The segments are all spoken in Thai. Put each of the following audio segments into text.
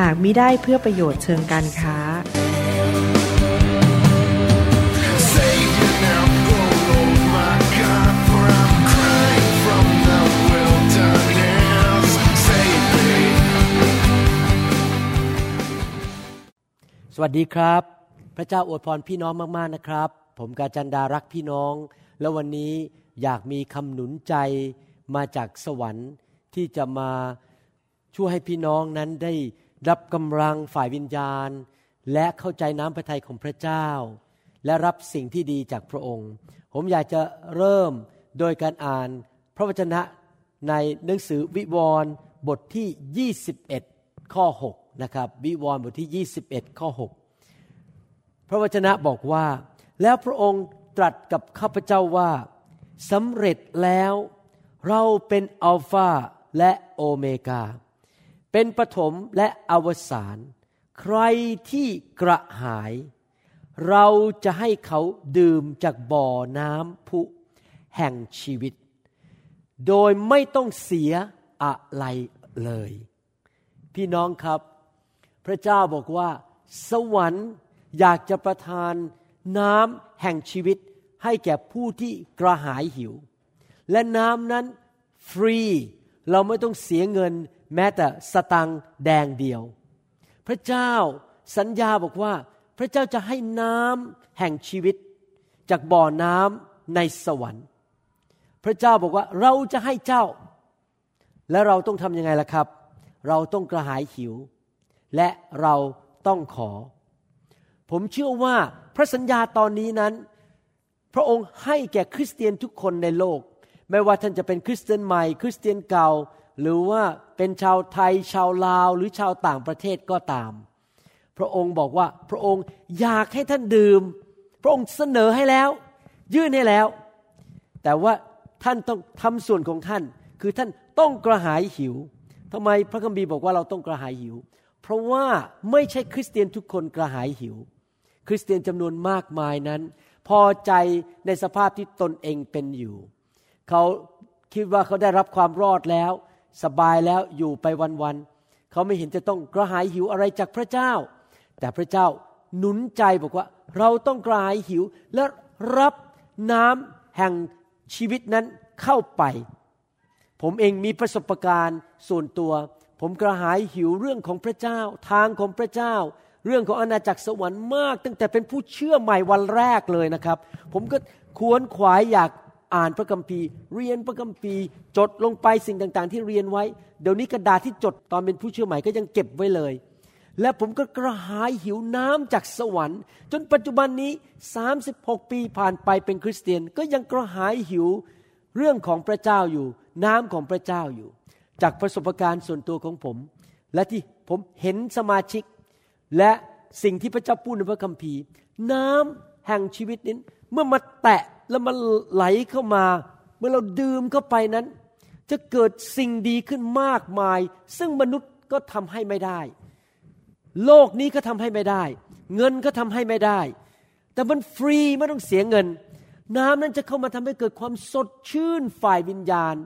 หากมิได้เพื่อประโยชน์เชิงการค้า สวัสดีครับ พระเจ้าอวยพรพี่น้องมาก ๆ นะครับ ผมกาจันดารักพี่น้อง แล้ววันนี้อยากมีคำหนุนใจมาจากสวรรค์ที่จะมาช่วยให้พี่น้องนั้นได้ รับกำลังฝ่ายวิญญาณ และเข้าใจน้ำพระทัยของพระเจ้า และรับสิ่งที่ดีจากพระองค์ ผมอยากจะเริ่มโดยการอ่านพระวจนะในหนังสือวิวรณ์บทที่ 21 ข้อ 6 นะครับ วิวรณ์บทที่ 21 ข้อ 6 พระวจนะบอกว่า แล้วพระองค์ตรัสกับข้าพเจ้าว่าสำเร็จแล้ว เราเป็นอัลฟาและโอเมกา เป็นปฐมและอวสานใครที่กระหาย เราจะให้เขาดื่มจากบ่อน้ำพุแห่งชีวิต โดยไม่ต้องเสียอะไรเลย พี่น้องครับ พระเจ้าบอกว่า สวรรค์อยากจะประทานน้ำแห่งชีวิตให้แก่ผู้ที่กระหายหิว และน้ำนั้นฟรี เราไม่ต้องเสียเงิน แม้แต่สตังแดงเดียว พระเจ้าสัญญาบอกว่า พระเจ้าจะให้น้ำแห่งชีวิต จากบ่อน้ำในสวรรค์ พระเจ้าบอกว่าเราจะให้เจ้า และเราต้องทำยังไงล่ะครับ เราต้องกระหายหิว และเราต้องขอ ผมเชื่อว่าพระสัญญาตอนนี้นั้น พระองค์ให้แก่คริสเตียนทุกคนในโลก ไม่ว่าท่านจะเป็นคริสเตียนใหม่ คริสเตียนเก่า หรือว่าเป็นชาวไทยชาวลาวหรือชาวต่างประเทศก็ตาม พระองค์บอกว่าพระองค์อยากให้ท่านดื่ม พระองค์เสนอให้แล้ว ยื่นให้แล้ว แต่ว่าท่านต้องทำส่วนของท่าน คือท่านต้องกระหายหิวทำไมพระคัมภีร์บอกว่าเราต้องกระหายหิว เพราะว่าไม่ใช่คริสเตียนทุกคนกระหายหิว คริสเตียนจำนวนมากมายนั้น พอใจในสภาพที่ตนเองเป็นอยู่ เขาคิดว่าเขาได้รับความรอดแล้ว สบายแล้วอยู่ไปวันๆเขาไม่เห็นจะต้องกระหายหิวอะไรจากพระเจ้า แต่พระเจ้าหนุนใจบอกว่า เราต้องกระหายหิวและรับน้ำแห่งชีวิตนั้นเข้าไป ผมเองมีประสบการณ์ส่วนตัว ผมกระหายหิวเรื่องของพระเจ้า ทางของพระเจ้า เรื่องของอาณาจักรสวรรค์มาก ตั้งแต่เป็นผู้เชื่อใหม่วันแรกเลยนะครับ ผมก็ควนขวายอยาก อ่านพระคัมภีร์ เรียนพระคัมภีร์ จดลงไปสิ่งต่างๆ ที่เรียนไว้ เดี๋ยวนี้กระดาษที่จดตอนเป็นผู้เชื่อใหม่ก็ยังเก็บไว้เลย และผมก็กระหายหิวน้ำจากสวรรค์ จนปัจจุบันนี้ 36 ปีผ่านไปเป็นคริสเตียนก็ยังกระหายหิวเรื่องของพระเจ้าอยู่ น้ำของพระเจ้าอยู่ จากประสบการณ์ส่วนตัวของผม และที่ผมเห็นสมาชิก และสิ่งที่พระเจ้าพูดในพระคัมภีร์ น้ำแห่งชีวิตนี้เมื่อมาแตะ แล้วมันไหลเข้ามา เมื่อเราดื่มเข้าไปนั้น จะเกิดสิ่งดีขึ้นมากมาย ซึ่งมนุษย์ก็ทำให้ไม่ได้ โลกนี้ก็ทำให้ไม่ได้ เงินก็ทำให้ไม่ได้ แต่มันฟรีไม่ต้องเสียเงิน น้ำนั้นจะเข้ามาทำให้เกิดความสดชื่นฝ่ายวิญญาณ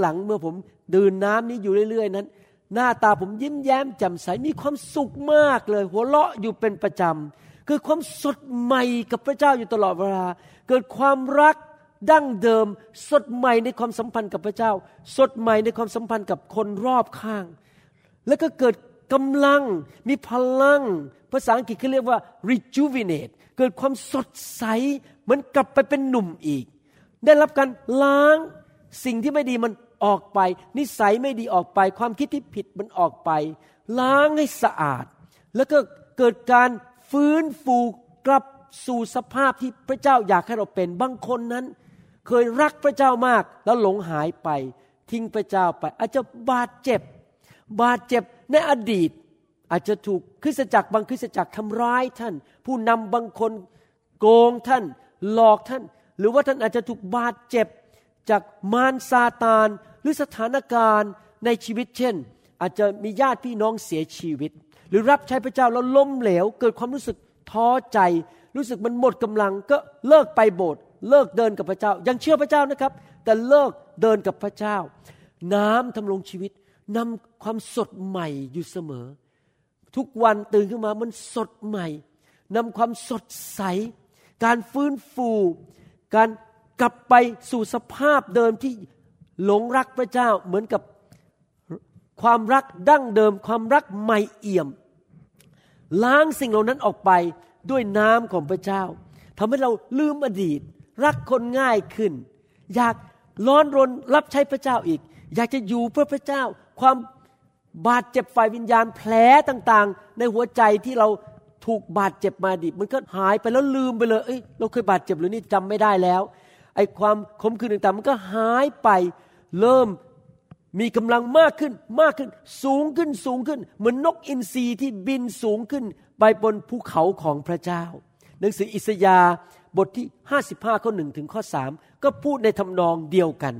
หลังๆ เมื่อผมดื่มน้ำนี้อยู่เรื่อย ๆ นั้น หน้าตาผมยิ้มแย้มแจ่มใสมีความสุขมากเลย หัวเราะอยู่เป็นประจำ เกิดความสดใหม่กับพระเจ้าอยู่ตลอดเวลา เกิดความรักดั้งเดิม สดใหม่ในความสัมพันธ์กับพระเจ้า สดใหม่ในความสัมพันธ์กับคนรอบข้าง แล้วก็เกิดกำลังมีพลัง ภาษาอังกฤษเขาเรียกว่า rejuvenate เกิดความสดใสเหมือนกลับไปเป็นหนุ่มอีก ได้รับการล้างสิ่งที่ไม่ดีมันออกไป นิสัยไม่ดีออกไป ความคิดที่ผิดมันออกไป ล้างให้สะอาด แล้วก็เกิดการ ฟื้นฟูกลับสู่สภาพที่พระเจ้าอยากให้เราเป็น บางคนนั้น เคยรักพระเจ้ามากแล้วหลงหายไป ทิ้งพระเจ้าไป อาจจะบาดเจ็บ บาดเจ็บในอดีต อาจจะถูกคริสตจักรบางคริสตจักรทำร้ายท่าน ผู้นำบางคนโกงท่าน หลอกท่าน หรือว่าท่านอาจจะถูกบาดเจ็บ จากมารซาตานหรือสถานการณ์ในชีวิตเช่น อาจจะมีญาติพี่น้องเสียชีวิต หรือรับใช้พระเจ้าแล้วล้มเหลว เกิดความรู้สึกท้อใจ รู้สึกมันหมดกำลังก็เลิกไปโบสถ์เลิกเดินกับพระเจ้า ยังเชื่อพระเจ้านะครับ แต่เลิกเดินกับพระเจ้า น้ำทำลงชีวิตนำความสดใหม่อยู่เสมอ ทุกวันตื่นขึ้นมามันสดใหม่นำความสดใส การฟื้นฟู การกลับไปสู่สภาพเดิมที่หลงรักพระเจ้าเหมือนกับ ความรักดั้งเดิม ความรักใหม่เอี่ยม ล้างสิ่งเหล่านั้นออกไปด้วยน้ำของพระเจ้าทำให้เราลืมอดีต รักคนง่ายขึ้น อยากร้อนรนรับใช้พระเจ้าอีก อยากจะอยู่เพื่อพระเจ้า ความบาดเจ็บฝ่ายวิญญาณแผลต่างๆ ในหัวใจที่เราถูกบาดเจ็บมาดิมันก็หายไปแล้วลืมไปเลยเอ้ยเราเคยบาดเจ็บหรือนี่จำไม่ได้แล้วไอ้ความขมขื่นต่างๆ มันก็หายไปเริ่ม มีกำลังมากขึ้นมากขึ้น สูงขึ้นสูงขึ้น เหมือนนกอินทรีที่บินสูงขึ้น ไปบนภูเขาของพระเจ้า หนังสืออิสยาห์บทที่ 55 ข้อหนึ่งถึงข้อสามก็พูดในทำนองเดียวกัน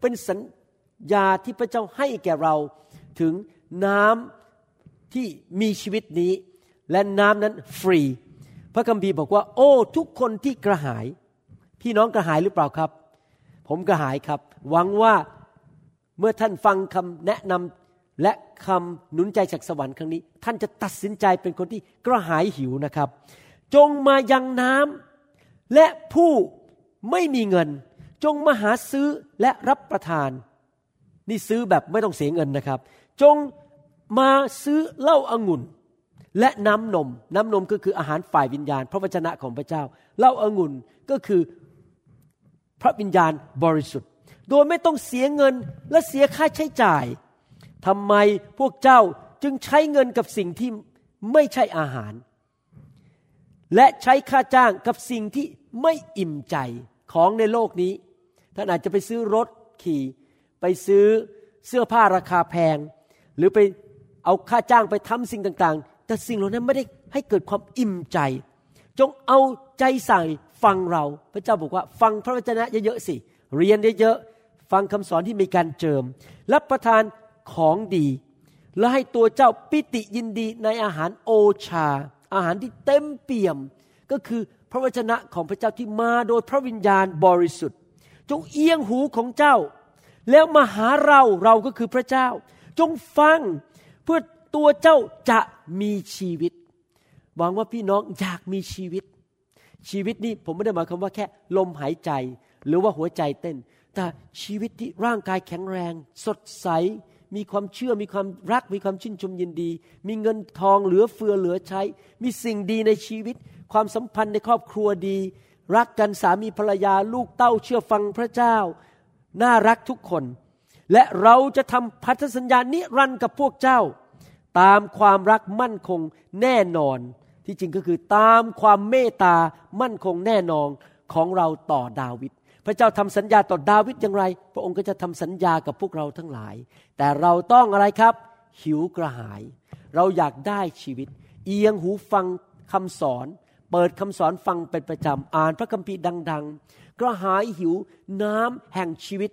เป็นสัญญาที่พระเจ้าให้แก่เราถึงน้ำที่มีชีวิตนี้ และน้ำนั้นฟรี พระคัมภีร์บอกว่า โอ้ ทุกคนที่กระหาย พี่น้องกระหายหรือเปล่าครับ ผมกระหายครับ หวังว่า เมื่อท่านฟังคำแนะนำและคำหนุนใจจากสวรรค์ครั้งนี้ ท่านจะตัดสินใจเป็นคนที่กระหายหิวนะครับ จงมายังน้ำและผู้ไม่มีเงิน จงมาหาซื้อและรับประทาน นี่ซื้อแบบไม่ต้องเสียเงินนะครับ จงมาซื้อเหล้าอางุ่น และน้ำนม น้ำนมก็คืออาหารฝ่ายวิญญาณ พระวจนะของพระเจ้าเหล้าอางุ่นก็คือพระวิญญาณบริสุทธิ์ โดยไม่ต้องเสียเงินและเสียค่าใช้จ่ายทำไมพวกเจ้าจึงใช้เงินกับสิ่งที่ไม่ใช่อาหาร และใช้ค่าจ้างกับสิ่งที่ไม่อิ่มใจของในโลกนี้ ท่านอาจจะไปซื้อรถขี่ ไปซื้อเสื้อผ้าราคาแพง หรือไปเอาค่าจ้างไปทำสิ่งต่างๆ แต่สิ่งเหล่านั้นไม่ได้ให้เกิดความอิ่มใจ จงเอาใจใส่ฟังเรา พระเจ้าบอกว่า ฟังพระวจนะเยอะๆสิ เรียนเยอะๆ ฟังคำสอนที่มีการเจิม รับประทานของดี และให้ตัวเจ้าปิติยินดีในอาหารโอชา อาหารที่เต็มเปี่ยม ก็คือพระวจนะของพระเจ้าที่มาโดยพระวิญญาณบริสุทธิ์ จงเอียงหูของเจ้า แล้วมาหาเราเราก็คือพระเจ้า จงฟังเพื่อตัวเจ้าจะมีชีวิตหวังว่าพี่น้องอยากมีชีวิต ชีวิตนี้ผมไม่ได้หมายความว่าแค่ลมหายใจ หรือว่าหัวใจเต้น แต่ชีวิตที่ร่างกายแข็งแรง สดใส มีความเชื่อ มีความรัก มีความชื่นชมยินดี มีเงินทองเหลือเฟือเหลือใช้ มีสิ่งดีในชีวิต ความสัมพันธ์ในครอบครัวดี รักกันสามีภรรยาลูกเต้าเชื่อฟังพระเจ้า น่ารักทุกคน และเราจะทำพันธสัญญานิรันดร์กับพวกเจ้า ตามความรักมั่นคงแน่นอน ที่จริงก็คือตามความเมตตามั่นคงแน่นอนของเราต่อดาวิด พระเจ้าทำสัญญาต่อดาวิดอย่างไร พระองค์ก็จะทำสัญญากับพวกเราทั้งหลาย แต่เราต้องอะไรครับ หิวกระหาย เราอยากได้ชีวิต เอียงหูฟังคำสอน เปิดคำสอนฟังเป็นประจำอ่านพระคัมภีร์ดัง ๆ กระหายหิวน้ำแห่งชีวิต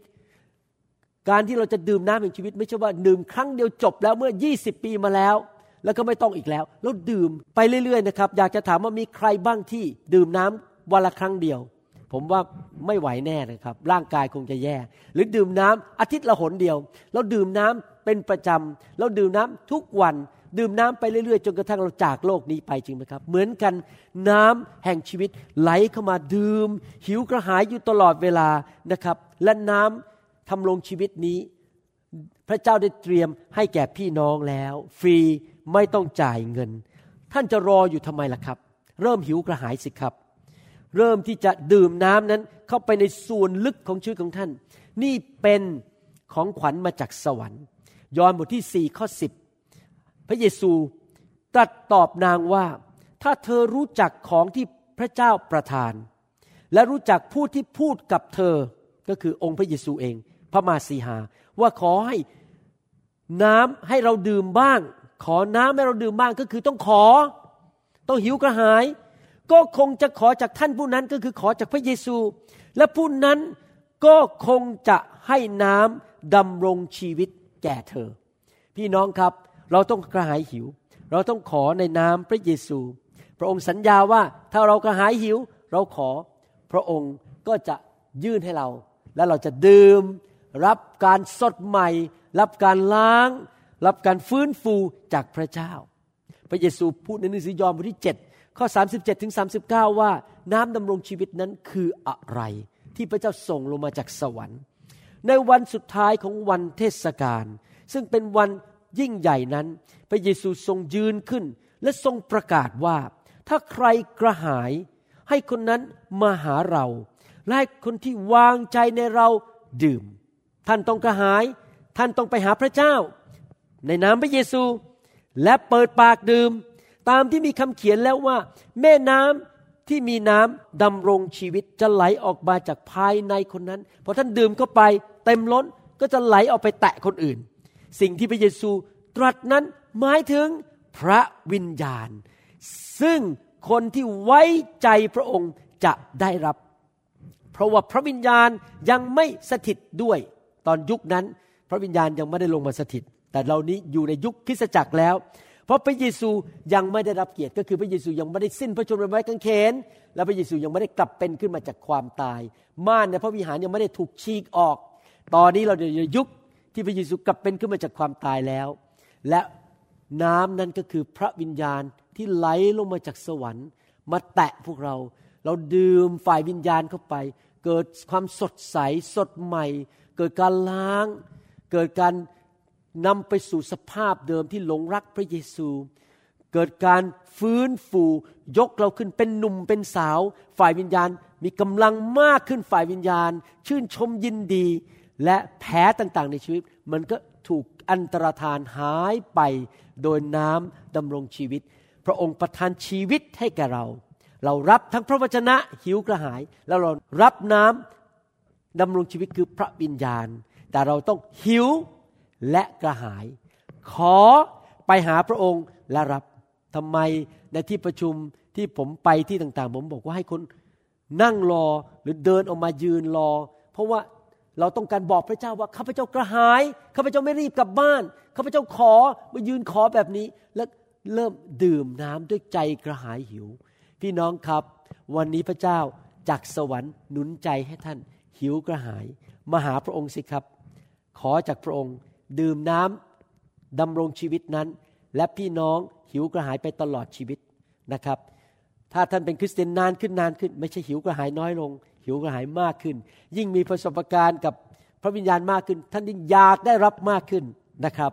การที่เราจะดื่มน้ำแห่งชีวิต ไม่ใช่ว่าดื่มครั้งเดียวจบแล้วเมื่อ 20 ปีมาแล้วแล้วก็ไม่ต้องอีกแล้ว แล้วดื่มไปเรื่อยๆนะครับ อยากจะถามว่ามีใครบ้างที่ดื่มน้ำวันละครั้งเดียว ผมว่าไม่ไหวแน่นะครับ ร่างกายคงจะแย่ หรือดื่มน้ำอาทิตย์ละหนเดียวแล้วดื่มน้ำเป็นประจำแล้วดื่มน้ำทุกวัน ดื่มน้ำไปเรื่อยๆ จนกระทั่งเราจากโลกนี้ไปจริงไหมครับ เหมือนกันน้ำแห่งชีวิตไหลเข้ามาดื่ม หิวกระหายอยู่ตลอดเวลานะครับ และน้ำทำลงชีวิตนี้ พระเจ้าได้เตรียมให้แก่พี่น้องแล้ว ฟรีไม่ต้องจ่ายเงิน ท่านจะรออยู่ทำไมล่ะครับ เริ่มหิวกระหายสิครับ เริ่มที่จะดื่มน้ำนั้นเข้าไปในส่วนลึกของชีวิตของท่าน นี่เป็นของขวัญมาจากสวรรค์ ยอห์นบทที่สี่ข้อสิบพระเยซูตรัสตอบนางว่า ถ้าเธอรู้จักของที่พระเจ้าประทาน และรู้จักผู้ที่พูดกับเธอก็คือองค์พระเยซูเอง พระมาสีหา ว่าขอให้น้ำให้เราดื่มบ้าง ขอน้ำให้เราดื่มบ้างก็คือต้องขอ ต้องหิวกระหาย ก็คงจะขอจากท่านผู้นั้นก็คือขอจากพระเยซู และผู้นั้นก็คงจะให้น้ำดำรงชีวิตแก่เธอ พี่น้องครับเราต้องกระหายหิว เราต้องขอในนามพระเยซู พระองค์สัญญาว่าถ้าเรากระหายหิว เราขอพระองค์ก็จะยื่นให้เรา และเราจะดื่ม รับการสดใหม่ รับการล้าง รับการฟื้นฟูจากพระเจ้า พระเยซูพูดในหนังสือยอห์นบทที่7 ข้อ 37ถึง39 ว่าน้ำดำรงชีวิตนั้นคืออะไร ที่พระเจ้าส่งลงมาจากสวรรค์ ในวันสุดท้ายของวันเทศกาลซึ่งเป็นวันยิ่งใหญ่นั้น พระเยซูทรงยืนขึ้น และทรงประกาศว่า ถ้าใครกระหายให้คนนั้นมาหาเราและให้คนที่วางใจในเราดื่ม ท่านต้องกระหาย ท่านต้องไปหาพระเจ้า ในนามพระเยซู และเปิดปากดื่ม ตามที่มีคำเขียนแล้วว่า แม่น้ำที่มีน้ำดำรงชีวิตจะไหลออกมาจากภายในคนนั้นพอท่านดื่มเข้าไปเต็มล้นก็จะไหลออกไปแตะคนอื่น สิ่งที่พระเยซูตรัสนั้นหมายถึงพระวิญญาณ ซึ่งคนที่ไว้ใจพระองค์จะได้รับ เพราะว่าพระวิญญาณยังไม่สถิตด้วย ตอนยุคนั้น พระวิญญาณยังไม่ได้ลงมาสถิต แต่เรานี้อยู่ในยุคคริสตจักรแล้ว ราะพระเยซูยังไม่ได้รับเกียรติก็คือพระเยซูยังไม่ได้สิ้นพระชนม์บนไม้กางเขน และพระเยซูยังไม่ได้กลับเป็นขึ้นมาจากความตาย ม่านในพระวิหารยังไม่ได้ถูกฉีกออก ตอนนี้เราอยู่ในยุคที่พระเยซูกลับเป็นขึ้นมาจากความตายแล้ว และน้ำนั้นก็คือพระวิญญาณที่ไหลลงมาจากสวรรค์ มาแตะพวกเรา เราดื่มฝ่ายวิญญาณเข้าไป เกิดความสดใสสดใหม่ เกิดการล้าง เกิดการ นำไปสู่สภาพเดิมที่หลงรักพระเยซู เกิดการฟื้นฟูยกเราขึ้นเป็นหนุ่มเป็นสาว ฝ่ายวิญญาณมีกำลังมากขึ้นฝ่ายวิญญาณ ชื่นชมยินดี และแผลต่างๆ ในชีวิต มันก็ถูกอันตรธานหายไปโดยน้ำดำรงชีวิต พระองค์ประทานชีวิตให้แก่เรา เรารับทั้งพระวจนะหิวกระหาย แล้วเรารับน้ำดำรงชีวิตคือพระวิญญาณ แต่เราต้องหิว และกระหาย ขอไปหาพระองค์และรับทำไมในที่ประชุมที่ผมไปที่ต่างๆ ผมบอกว่าให้คนนั่งรอหรือเดินออกมายืนรอ เพราะว่าเราต้องการบอกพระเจ้าว่าข้าพเจ้ากระหายข้าพเจ้าไม่รีบกลับบ้านข้าพเจ้าขอมายืนขอแบบนี้ แล้วเริ่มดื่มน้ำด้วยใจกระหายหิว พี่น้องครับ วันนี้พระเจ้าจากสวรรค์หนุนใจให้ท่านหิวกระหาย มาหาพระองค์สิครับ ขอจากพระองค์ ดื่มน้ำดำรงชีวิตนั้น และพี่น้องหิวกระหายไปตลอดชีวิตนะครับ ถ้าท่านเป็นคริสเตียนนานขึ้นนานขึ้น ไม่ใช่หิวกระหายน้อยลง หิวกระหายมากขึ้น ยิ่งมีประสบการณ์กับพระวิญญาณมากขึ้น ท่านยิ่งอยากได้รับมากขึ้นนะครับ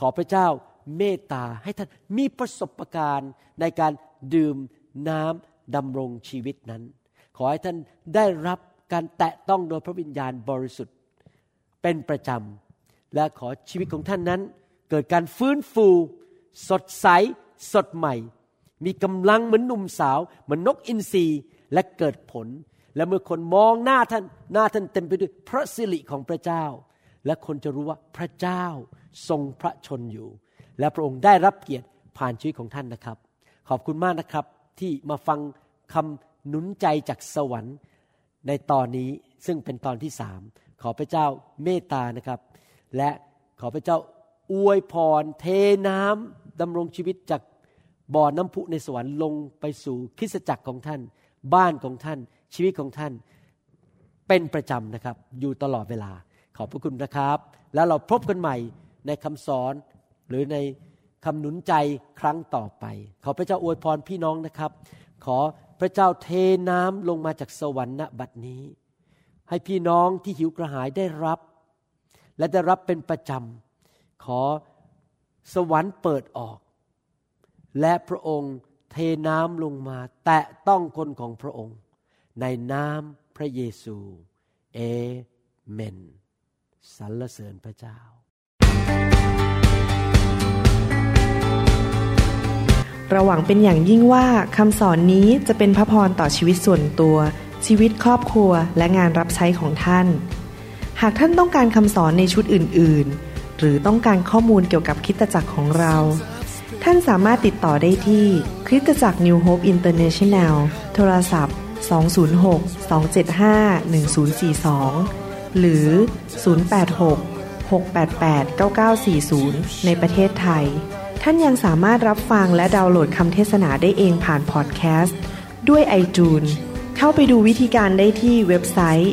ขอพระเจ้าเมตตาให้ท่านมีประสบการณ์ในการดื่มน้ำดำรงชีวิตนั้น ขอให้ท่านได้รับการแตะต้องโดยพระวิญญาณบริสุทธิ์ เป็นประจำ และขอชีวิตของท่านนั้น เกิดการฟื้นฟู สดใส สดใหม่ มีกำลังเหมือนหนุ่มสาว เหมือนนกอินทรีและเกิดผล และเมื่อคนมองหน้าท่านหน้าท่านเต็มไปด้วยพระสิริของพระเจ้า และคนจะรู้ว่าพระเจ้าทรงพระชนอยู่ และพระองค์ได้รับเกียรติผ่านชีวิตของท่านนะครับ ขอบคุณมากนะครับที่มาฟังคำหนุนใจจากสวรรค์ในตอนนี้ซึ่งเป็นตอนที่สามขอพระเจ้าเมตตานะครับ และขอพระเจ้าอวยพรเทน้ำดำรงชีวิตจากบ่อน้ำพุในสวรรค์ลงไปสู่คริสตจักรของท่าน บ้านของท่าน ชีวิตของท่าน เป็นประจำนะครับ อยู่ตลอดเวลา ขอบพระคุณนะครับ แล้วเราพบกันใหม่ในคำสอนหรือในคำหนุนใจครั้งต่อไป ขอพระเจ้าอวยพรพี่น้องนะครับ ขอพระเจ้าเทน้ำลงมาจากสวรรค์ณบัดนี้ ให้พี่น้องที่หิวกระหายได้รับ และได้รับเป็นประจำ ขอสวรรค์เปิดออก และพระองค์เทน้ำลงมา แตะต้องคนของพระองค์ ในนามพระเยซูเอเมนสรรเสริญพระเจ้าเราหวังเป็นอย่างยิ่งว่าคำสอนนี้จะเป็นพระพรต่อชีวิตส่วนตัว ชีวิตครอบครัวและงานรับใช้ของท่าน หากท่านต้องการคำสอนในชุดอื่น ๆ หรือต้องการข้อมูลเกี่ยวกับคิดตจักรของเรา ท่านสามารถติดต่อได้ที่คริสตจักร New Hope International โทรศัพท์ 206 275 1042 หรือ 086 688 9940 ในประเทศไทย ท่านยังสามารถรับฟังและดาวน์โหลดคำเทศนาได้เองผ่านพอดแคสต์ ด้วย iTunes เข้าไปดูวิธีการได้ที่เว็บไซต์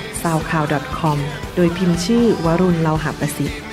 soundcloud.com โดยพิมพ์ชื่อวรุณเลาหะประสิทธิ์